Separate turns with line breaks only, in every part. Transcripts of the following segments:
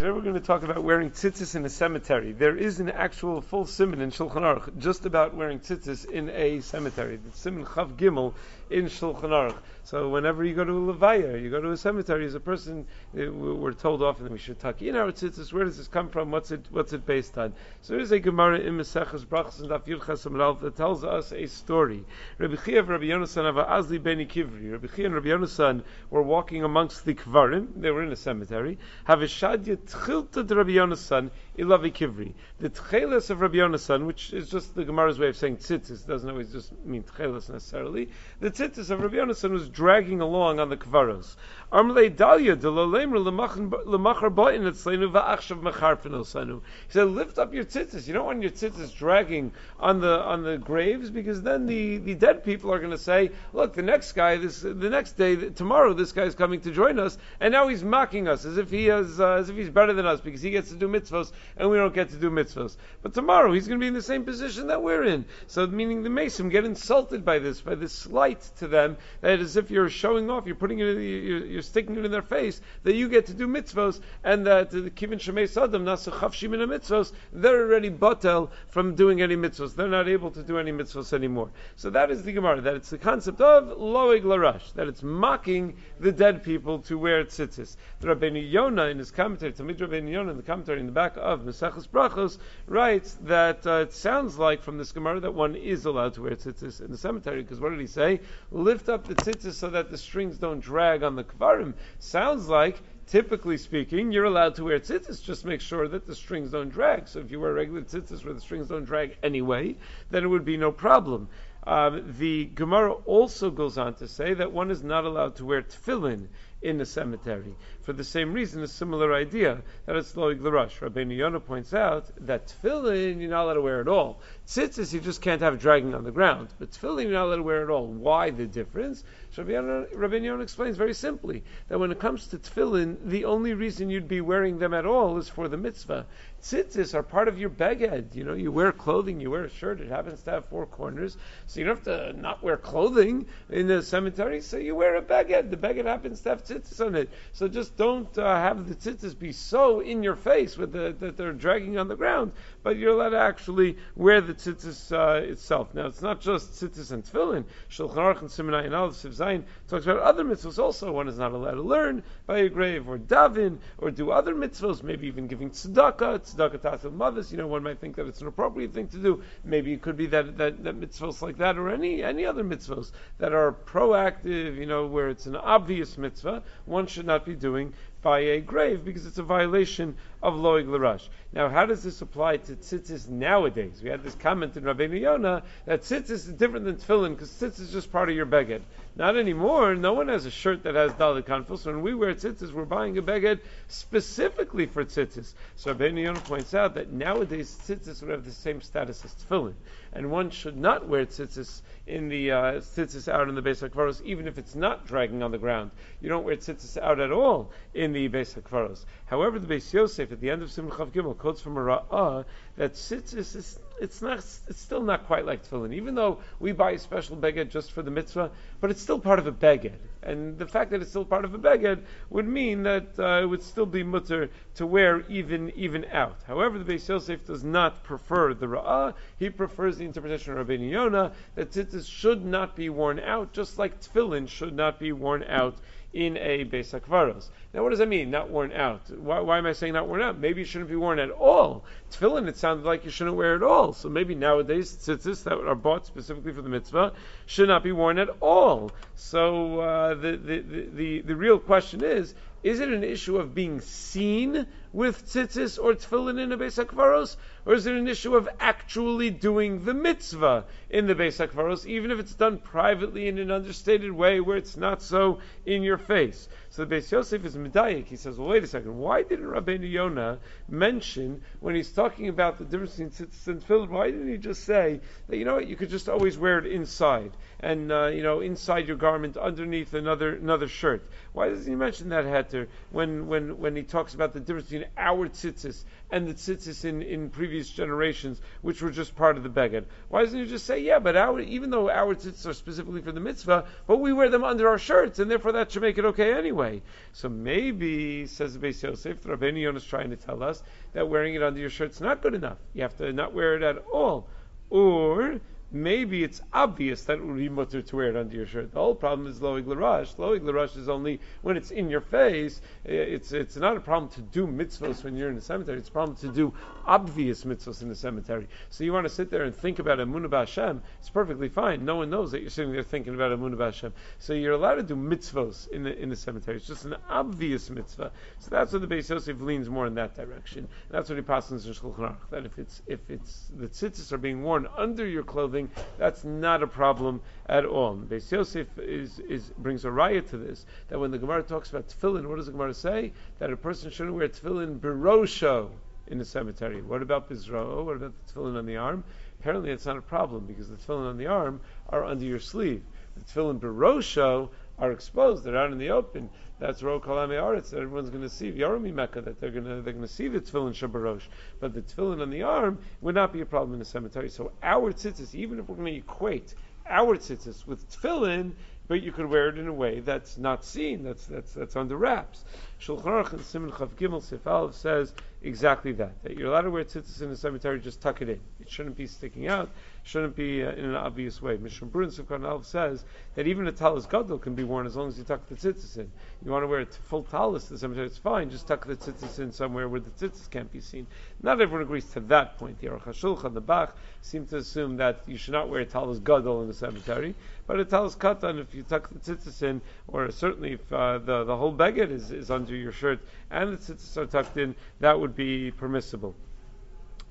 Today we're going to talk about wearing tzitzis in a cemetery. There is an actual full simon in Shulchan Aruch just about wearing tzitzis in a cemetery. The simon Chav Gimel in Shulchan Aruch. So whenever you go to a levaya, you go to a cemetery, as a person, uh, we're told often that we should tuck in our tzitzis. Where does this come from? What's it What's it based on? So there is a Gemara in Maseches Brachas and Daf Yud that tells us a story. Rabbi Chia Rabbi Yonasan of Azli Beni Kivri. Rabbi Chia and Rabbi Yonasan were walking amongst the kvarim. They were in a cemetery. Have a shadya tchilta de Rabbi Yonasan ilavi kivri. The tchelis of Rabbi Yonasan, which is just the Gemara's way of saying tzitzis, doesn't always just mean tchelis necessarily. The tzitzis of Rabbi Yonasan was dragging along on the kvaros. Armle dalia de lolemer lemachar ba'in etzleinu va'achshav mecharfin osanu. He said, lift up your tzitzis. You don't want your tzitzis dragging on the on the graves because then the, the dead people are going to say, look, the next guy, this the next day, tomorrow, this guy is coming to join us, and now he's mocking us as if he has, uh, as if he's better than us because he gets to do mitzvos and we don't get to do mitzvos. But tomorrow he's going to be in the same position that we're in. So meaning the Mason get insulted by this, by this slight to them, that as if you're showing off, you're putting it, you're, you're sticking it in their face that you get to do mitzvos and that the kivin shemei sadam nasu chavshim in mitzvos, they're already batel from doing any mitzvos. They're not able to do any mitzvos anymore. So that is the Gemara. That it's the concept of loig larash. That it's mocking the dead people to where wear tzitzis. The Rabbeinu Yonah in his commentary, Talmid Rabbeinu Yonah in the commentary in the back of Maseches Brachos writes that uh, it sounds like from this Gemara that one is allowed to wear tzitzis in the cemetery because what did he say? Lift up the tzitzis so that the strings don't drag on the kvarim. Sounds like typically speaking, you're allowed to wear tzitzis. Just make sure that the strings don't drag. So if you wear regular tzitzis where the strings don't drag anyway, then it would be no problem. Um, the Gemara also goes on to say that one is not allowed to wear tefillin in the cemetery. For the same reason, a similar idea that it's loig the rush. Rabbeinu Yonah points out that tefillin you're not allowed to wear at all. Tzitzis you just can't have dragging on the ground, but tefillin you're not allowed to wear at all. Why the difference? Rabbeinu Yonah explains very simply that when it comes to tefillin, the only reason you'd be wearing them at all is for the mitzvah. Tzitzis are part of your beged. You know, you wear clothing, you wear a shirt, it happens to have four corners, so you don't have to not wear clothing in the cemetery, so you wear a beged. The beged happens to have tzitzis on it. So just don't uh, have the tzitzis be so in your face with the, that they're dragging on the ground, but you're allowed to actually wear the tzitzis uh, itself. Now, it's not just tzitzis and tefillin. Shulchan Aruch and Simonai and Aleph Zayin talks about other mitzvahs also. One is not allowed to learn by a grave or daven or do other mitzvahs, maybe even giving tzedakah, tzedakah tatil mavis. You know, one might think that it's an appropriate thing to do. Maybe it could be that, that, that mitzvahs like that or any, any other mitzvahs that are proactive, you know, where it's an obvious mitzvah, one should not be doing by a grave because it's a violation of loig larash. Now, how does this apply to tzitzis nowadays? We had this comment in Rabbeinu Yonah that tzitzis is different than tefillin because tzitzis is just part of your beged. Not anymore. No one has a shirt that has dalit kanfus. When we wear tzitzis, we're buying a beged specifically for tzitzis. So Rabbeinu Yonah points out that nowadays tzitzis would have the same status as tefillin, and one should not wear tzitzis in the uh, tzitzis out in the Beis Hakvaros, even if it's not dragging on the ground. You don't wear tzitzis out at all in the Beis Hakvaros. However, the Beis Yosef at the end of Simchav Gimel quotes from a Ra'ah that is it's not it's still not quite like tefillin, even though we buy a special beged just for the mitzvah, but it's still part of a beged. And the fact that it's still part of a beged would mean that uh, it would still be mutter to wear even even out. However, the Beis Yosef does not prefer the Ra'ah. He prefers the interpretation of Rabbeinu Yonah that tzitzis should not be worn out, just like tefillin should not be worn out in a Beis HaKvaros. Now, what does that mean, not worn out? Why, why, am I saying not worn out? Maybe it shouldn't be worn at all. Tefillin, it sounded like you shouldn't wear at all. So maybe nowadays, tzitzis that are bought specifically for the mitzvah should not be worn at all. So uh, the, the, the, the, real question is, is it an issue of being seen with tzitzis or tefillin in a Beis HaKvaros, or is it an issue of actually doing the mitzvah in the Beis HaKvaros, even if it's done privately in an understated way where it's not so in your face? So the Beis Yosef is medayik. He says, well, wait a second. Why didn't Rabbeinu Yonah mention when he's talking about the difference between tzitzis and tefillin? Why didn't he just say that you know what you could just always wear it inside and uh, you know inside your garment underneath another another shirt? Why doesn't he mention that heter when when when he talks about the difference between between our tzitzis and the tzitzis in, in previous generations, which were just part of the beged. Why doesn't he just say, yeah, but our, even though our tzitzis are specifically for the mitzvah, but we wear them under our shirts, and therefore that should make it okay anyway? So maybe, says the Beis Yosef, Rabbeinu Yonah is trying to tell us that wearing it under your shirt is not good enough. You have to not wear it at all. Or maybe it's obvious that it would be mutter to wear it under your shirt. The whole problem is loig l'rash. Loig l'rash is only when it's in your face. Eh, it's it's not a problem to do mitzvahs when you're in the cemetery. It's a problem to do obvious mitzvahs in the cemetery. So you want to sit there and think about Emunah Hashem. It's perfectly fine. No one knows that you're sitting there thinking about Emunah Hashem. So you're allowed to do mitzvahs in the in the cemetery. It's just an obvious mitzvah. So that's what the Beis Yosef leans more in that direction. And that's what he passes in Shulchan Aruch. That if it's if it's the tzitzis are being worn under your clothing that's not a problem at all. Beis Yosef is, is, brings a raya to this, that when the Gemara talks about tefillin, what does the Gemara say? That a person shouldn't wear tefillin birosho in the cemetery. What about bizro? What about the tefillin on the arm? Apparently it's not a problem, because the tefillin on the arm are under your sleeve. The tefillin birosho are exposed; they're out in the open. That's ro kalame aretz everyone's going to see Yormi Mecca that they're going to they're going to see the tefillin shabarosh, but the tefillin on the arm would not be a problem in the cemetery. So our tzitzis, even if we're going to equate our tzitzis with tefillin, but you could wear it in a way that's not seen, that's that's that's under wraps. Shulchan Aruch Simon Chav Gimel Sif says exactly that. That you're allowed to wear tzitzis in the cemetery, just tuck it in. It shouldn't be sticking out shouldn't be uh, in an obvious way. Mishnah Brun Sukhan Alf says that even a talis gadol can be worn as long as you tuck the tzitzis in. You want to wear a full talis to the cemetery, it's fine. Just tuck the tzitzis in somewhere where the tzitzis can't be seen. Not everyone agrees to that point. The Aruch HaShulchan, the Bach, seem to assume that you should not wear a talis gadol in the cemetery, but a talis katan if you tuck the tzitzis in, or certainly if uh, the the whole beged is, is under your shirt and the tzitzis are tucked in, that would be permissible.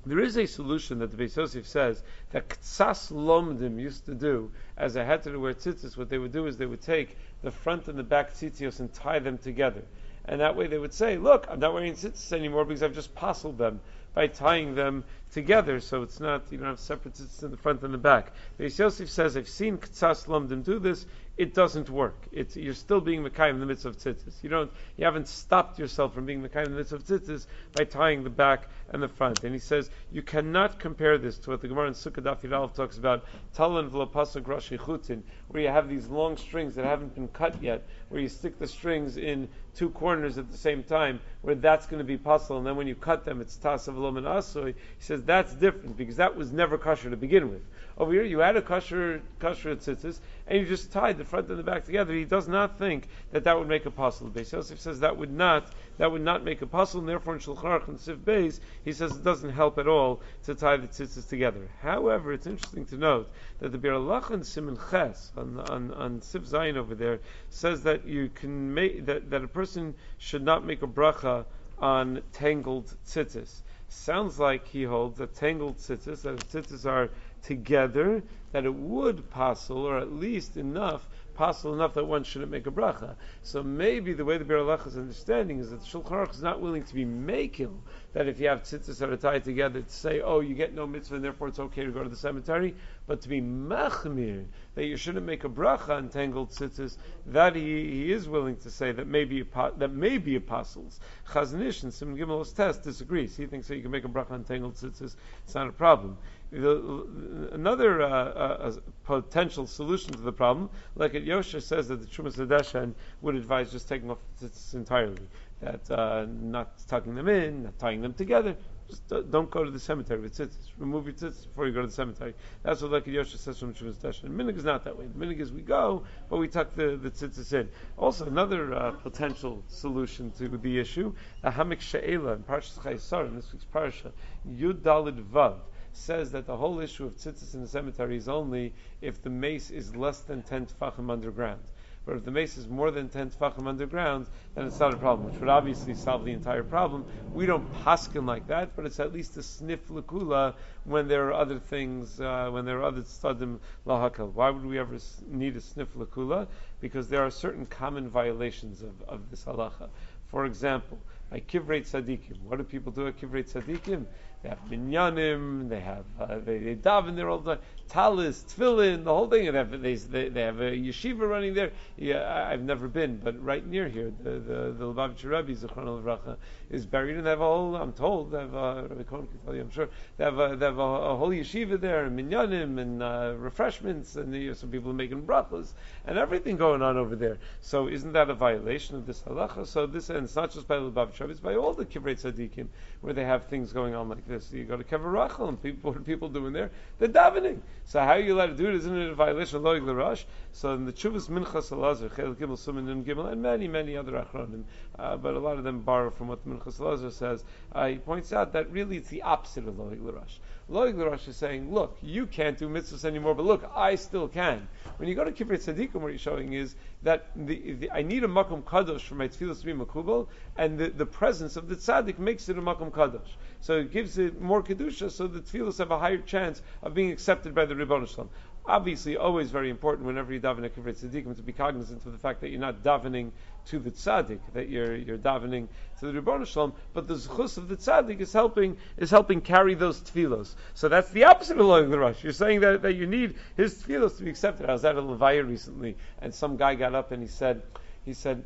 There is a solution that the Beis Yosef says that Ktsas Lomdim used to do as a heter to wear tzitzis. What they would do is they would take the front and the back tzitzios and tie them together. And that way they would say, look, I'm not wearing tzitzis anymore because I've just postled them by tying them together, so it's not, you don't have separate tzitzis in the front and the back. Beis Yosef says, I've seen Ktsas Lomdim do this, it doesn't work. It's, you're still being Mekai in the midst of tzitzis. You don't, you haven't stopped yourself from being Mekai in the midst of tzitzis by tying the back and the front. And he says, you cannot compare this to what the Gemara in Sukkah Daf talks about, Talan v'lapasuk rashi chutin, where you have these long strings that haven't been cut yet, where you stick the strings in two corners at the same time, where that's going to be puzzle, and then when you cut them, it's tasav asoy. He says that's different because that was never kosher to begin with. Over here, you had a kosher kosher tzitzis, and you just tied the front and the back together. He does not think that that would make a puzzle. Beis Yosef says that would not that would not make a puzzle, and therefore in Shulchan Aruch and Sif Beis, he says it doesn't help at all to tie the tzitzis together. However, it's interesting to note that the Bir and Simon Ches on on, on Sif Zayin over there says that you can make that, that a person should not make a bracha on tangled tzitzis. Sounds like he holds that tangled tzitzis, that tzitzis are together, that it would passel, or at least enough, possible enough that one shouldn't make a bracha. So maybe the way the Bir is understanding is that the Shulchan Aruch is not willing to be making that if you have tzitzis that are tied together to say, oh, you get no mitzvah and therefore it's okay to go to the cemetery, but to be machmir, that you shouldn't make a bracha on tangled tzitzis, that he, he is willing to say that maybe that may be apostles. Chazon Ish and Sim Gimel's test disagrees. He thinks that you can make a bracha on tangled tzitzis, it's not a problem. The, another uh, uh, potential solution to the problem, Leket Yosher says that the Trumas Hadeshen would advise just taking off the tzitzis entirely, that uh, not tucking them in, not tying them together. Just don't go to the cemetery with tzitzis. Remove your tzitzis before you go to the cemetery. That's what Leket Yosher says from Trumas Hadeshen. And Minhag is not that way. Minhag is we go, but we tuck the, the tzitzis in. Also, another uh, potential solution to the issue, the Hamik She'ela in Parshas Chayei Sarah, in this week's Parsha, Yud Dalid Vav says that the whole issue of tzitzis in the cemetery is only if the mace is less than 10 tefachim underground. But if the mace is more than 10 tefachim underground, then it's not a problem, which would obviously solve the entire problem. We don't paskin like that, but it's at least a sniff lakula when there are other things, uh, when there are other stadim lahakal. Why would we ever need a sniff lakula? Because there are certain common violations of, of this halacha. For example, like kivrei tzadikim. What do people do at kivrei tzadikim? They have minyanim, they have uh, they, they daven there all the time, talis, tefillin, the whole thing. They have, they, they have a yeshiva running there. Yeah, I've never been, but right near here, the the, the Lubavitcher Rebbe, Zichron Levracha, is buried, and they have a whole. I'm told they have uh, Rabbi Cohen can tell you, I'm sure they have a, they have a, a whole yeshiva there, and minyanim, and uh, refreshments, and you know, some people making brachas, and everything going on over there. So isn't that a violation of this halacha? So this, and it's not just by Lubavitcher Rebbe, it's by all the kivrei tzadikim where they have things going on like this. You go to Kever Rachel, and people, what are people doing there? They're davening. So how are you allowed to do it? Isn't it a violation of Loig L'Rosh? So in the Chuvas Minchas Elazar, Chel Gimel Suman Nun Gimel, and many, many other Achronim, uh, but a lot of them borrow from what the Minchas Elazar says. Uh, he points out that really it's the opposite of Loig L'Rosh. Loig L'Rosh is saying, look, you can't do mitzvahs anymore, but look, I still can. When you go to Kivrei Tzadikim, what he's showing is that the, the, I need a makom kadosh for my tefillah to be makubal, and the, the presence of the tzaddik makes it a makom kadosh. So it gives it more kedusha, so the tefillahs have a higher chance of being accepted by the Ribbon Shalom. Obviously, always very important whenever you daven a kivrei tzaddikim to be cognizant of the fact that you're not davening to the tzaddik, that you're you're davening to the Ribbon Shalom, but the zchus of the tzaddik is helping is helping carry those tefillos. So that's the opposite of Loig L'Rosh. You're saying that, that you need his tefillos to be accepted. I was at a levaya recently, and some guy got up and he said, he said,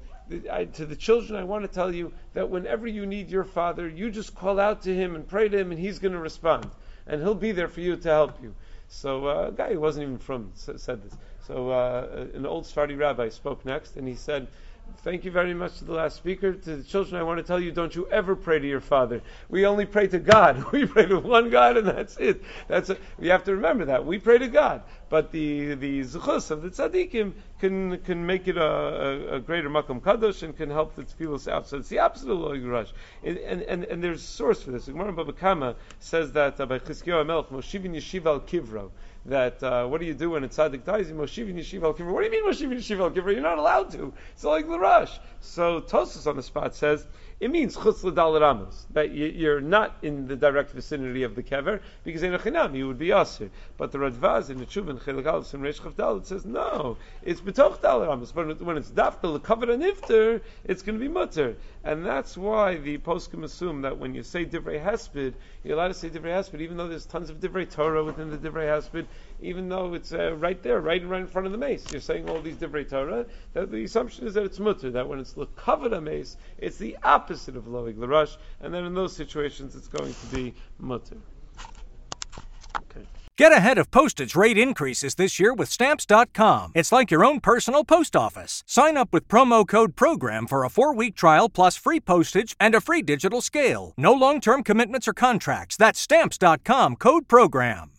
I, to the children, I want to tell you that whenever you need your father, you just call out to him and pray to him, and he's going to respond, and he'll be there for you to help you. So uh, a guy who wasn't even from said this. So uh, an old Sephardi rabbi spoke next, and he said, Thank you very much to the last speaker. To the children, I want to tell you, don't you ever pray to your father. We only pray to God. We pray to one God, and that's it. That's a, we have to remember that we pray to God. But the the zuchus of the tzaddikim can can make it a, a, a greater makam kadosh and can help the tefillos out. So it's the absolute loig rush. And, and and there's a source for this. Gemara Baba Kama says that uh, by Chizkiyahu Melech Moshivin Yeshiva al Kivro that uh, what do you do when a tzaddik dies? Moshivin yeshiva al What do you mean Moshivin yeshiva al You're not allowed to. It's like the rush. So Tosfos on the spot says it means chutz l'dal that you're not in the direct vicinity of the kever because in a chinam you would be aser. But the Radvaz in the Chuvin Chelik Aleph and Reish Chav it says no, it's betoch dal ramos, But when it's dafka l'kavod and ifter, it's going to be mutter, and that's why the poskim assume that when you say divrei hesped, you're allowed to say divrei hesped, even though there's tons of divrei Torah within the divrei hesped, even though it's uh, right there, right, right in front of the mace. You're saying all these divrei Torah. That the assumption is that it's mutter. That when it's l'kavod a mace, it's the opposite of loig l'rush, and then in those situations it's going to be mutter.
Okay. Get ahead of postage rate increases this year with Stamps.com. It's like your own personal post office. Sign up with promo code PROGRAM for a four week trial plus free postage and a free digital scale. No long term commitments or contracts. That's Stamps.com code PROGRAM.